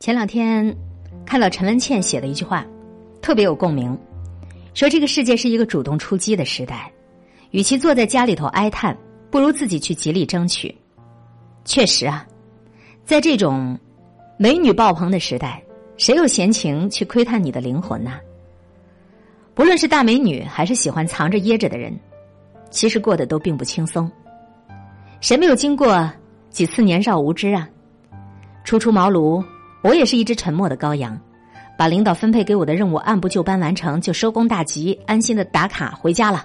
前两天看到陈文茜写的一句话，特别有共鸣，说这个世界是一个主动出击的时代，与其坐在家里头哀叹，不如自己去极力争取。确实啊，在这种美女爆棚的时代，谁有闲情去窥探你的灵魂呢？不论是大美女，还是喜欢藏着掖着的人，其实过得都并不轻松。谁没有经过几次年少无知啊？初出茅庐。我也是一只沉默的羔羊，把领导分配给我的任务按部就班完成，就收工大吉，安心的打卡回家了。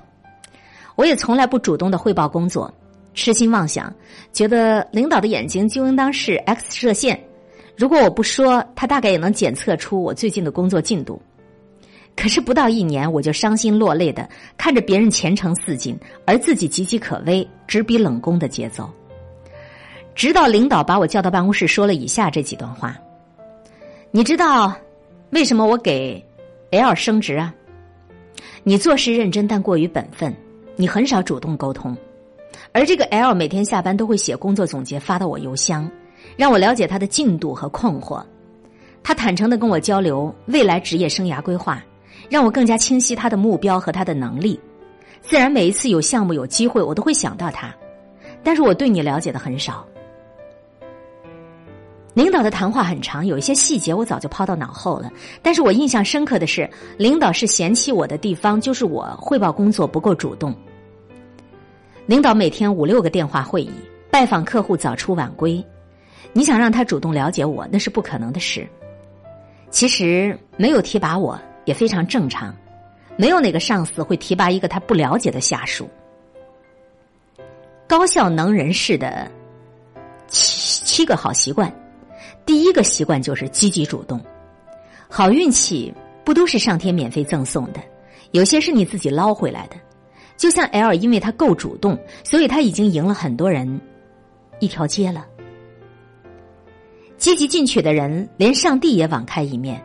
我也从来不主动的汇报工作，痴心妄想，觉得领导的眼睛就应当是 X 射线，如果我不说，他大概也能检测出我最近的工作进度。可是不到一年，我就伤心落泪的看着别人前程似锦，而自己岌岌可危，直逼冷宫的节奏。直到领导把我叫到办公室，说了以下这几段话。你知道为什么我给 L 升职啊？你做事认真但过于本分，你很少主动沟通，而这个 L 每天下班都会写工作总结发到我邮箱，让我了解他的进度和困惑。他坦诚的跟我交流未来职业生涯规划，让我更加清晰他的目标和他的能力。自然，每一次有项目有机会，我都会想到他，但是我对你了解的很少。领导的谈话很长，有一些细节我早就抛到脑后了。但是我印象深刻的是，领导是嫌弃我的地方，就是我汇报工作不够主动。领导每天五六个电话会议，拜访客户早出晚归，你想让他主动了解我，那是不可能的事。其实没有提拔我也非常正常，没有哪个上司会提拔一个他不了解的下属。高效能人士的七七个好习惯。第一个习惯就是积极主动，好运气不都是上天免费赠送的，有些是你自己捞回来的。就像 L，因为他够主动，所以他已经赢了很多人一条街了。积极进取的人，连上帝也网开一面。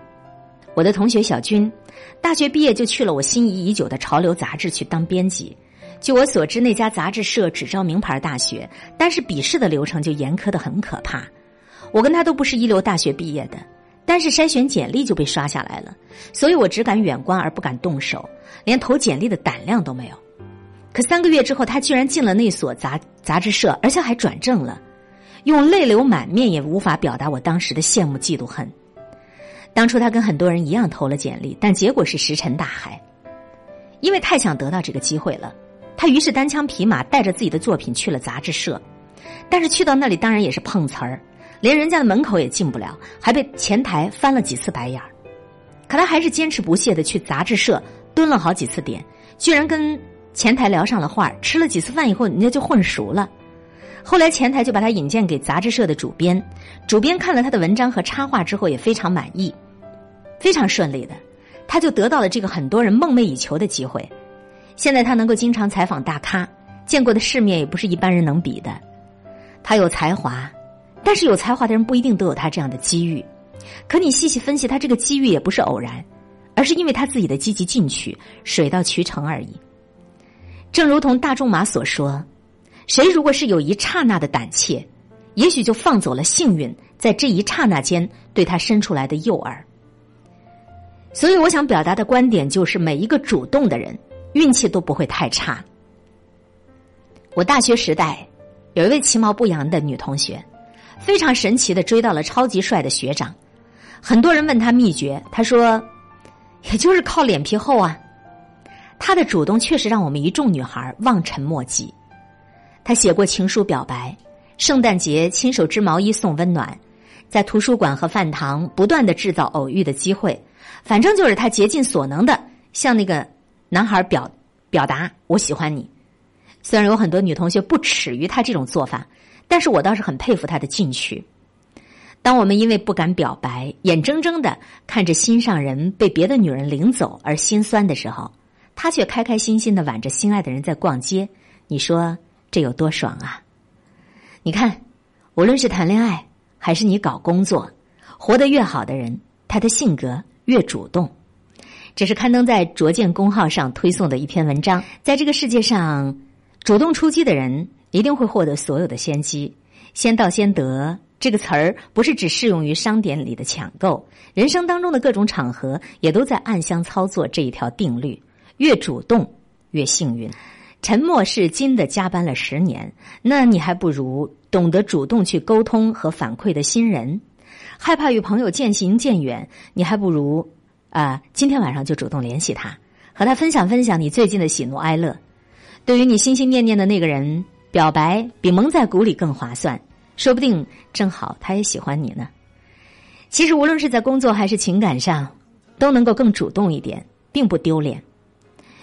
我的同学小军，大学毕业就去了我心仪已久的潮流杂志去当编辑。据我所知，那家杂志社只招名牌大学，但是笔试的流程就严苛的很可怕。我跟他都不是一流大学毕业的，但是筛选简历就被刷下来了，所以我只敢远观而不敢动手，连投简历的胆量都没有。可三个月之后，他居然进了那所杂杂志社，而且还转正了，用泪流满面也无法表达我当时的羡慕、嫉妒、恨。当初他跟很多人一样投了简历，但结果是石沉大海，因为太想得到这个机会了，他于是单枪匹马带着自己的作品去了杂志社，但是去到那里当然也是碰瓷儿。连人家的门口也进不了，还被前台翻了几次白眼儿。可他还是坚持不懈的去杂志社蹲了好几次点，居然跟前台聊上了话吃了几次饭以后，人家就混熟了。后来前台就把他引荐给杂志社的主编，主编看了他的文章和插画之后也非常满意，非常顺利的，他就得到了这个很多人梦寐以求的机会。现在他能够经常采访大咖，见过的世面也不是一般人能比的。他有才华。但是有才华的人不一定都有他这样的机遇，可你细细分析，他这个机遇也不是偶然，而是因为他自己的积极进取，水到渠成而已。正如同大仲马所说：“谁如果是有一刹那的胆怯，也许就放走了幸运在这一刹那间对他伸出来的诱饵。”所以，我想表达的观点就是：每一个主动的人，运气都不会太差。我大学时代有一位其貌不扬的女同学。非常神奇的追到了超级帅的学长，很多人问他秘诀，他说，也就是靠脸皮厚啊。他的主动确实让我们一众女孩望尘莫及。他写过情书表白，圣诞节亲手织毛衣送温暖，在图书馆和饭堂不断的制造偶遇的机会，反正就是他竭尽所能的向那个男孩表表达我喜欢你。虽然有很多女同学不耻于他这种做法。但是我倒是很佩服他的进取。当我们因为不敢表白，眼睁睁的看着心上人被别的女人领走而心酸的时候，他却开开心心的挽着心爱的人在逛街。你说这有多爽啊？你看，无论是谈恋爱还是你搞工作，活得越好的人，他的性格越主动。这是刊登在卓见公号上推送的一篇文章。在这个世界上，主动出击的人。一定会获得所有的先机，先到先得，这个词儿不是只适用于商店里的抢购，人生当中的各种场合也都在暗箱操作这一条定律：越主动越幸运。沉默是金的加班了十年，那你还不如懂得主动去沟通和反馈的新人。害怕与朋友渐行渐远，你还不如啊，今天晚上就主动联系他，和他分享分享你最近的喜怒哀乐。对于你心心念念的那个人，表白比蒙在鼓里更划算。说不定正好他也喜欢你呢。其实无论是在工作还是情感上，都能够更主动一点，并不丢脸。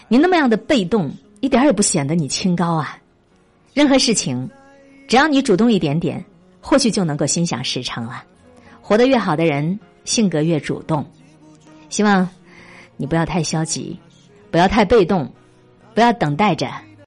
你那么样的被动，一点也不显得你清高啊。任何事情，只要你主动一点点，或许就能够心想事成了。活得越好的人，性格越主动。希望你不要太消极，不要太被动，不要等待着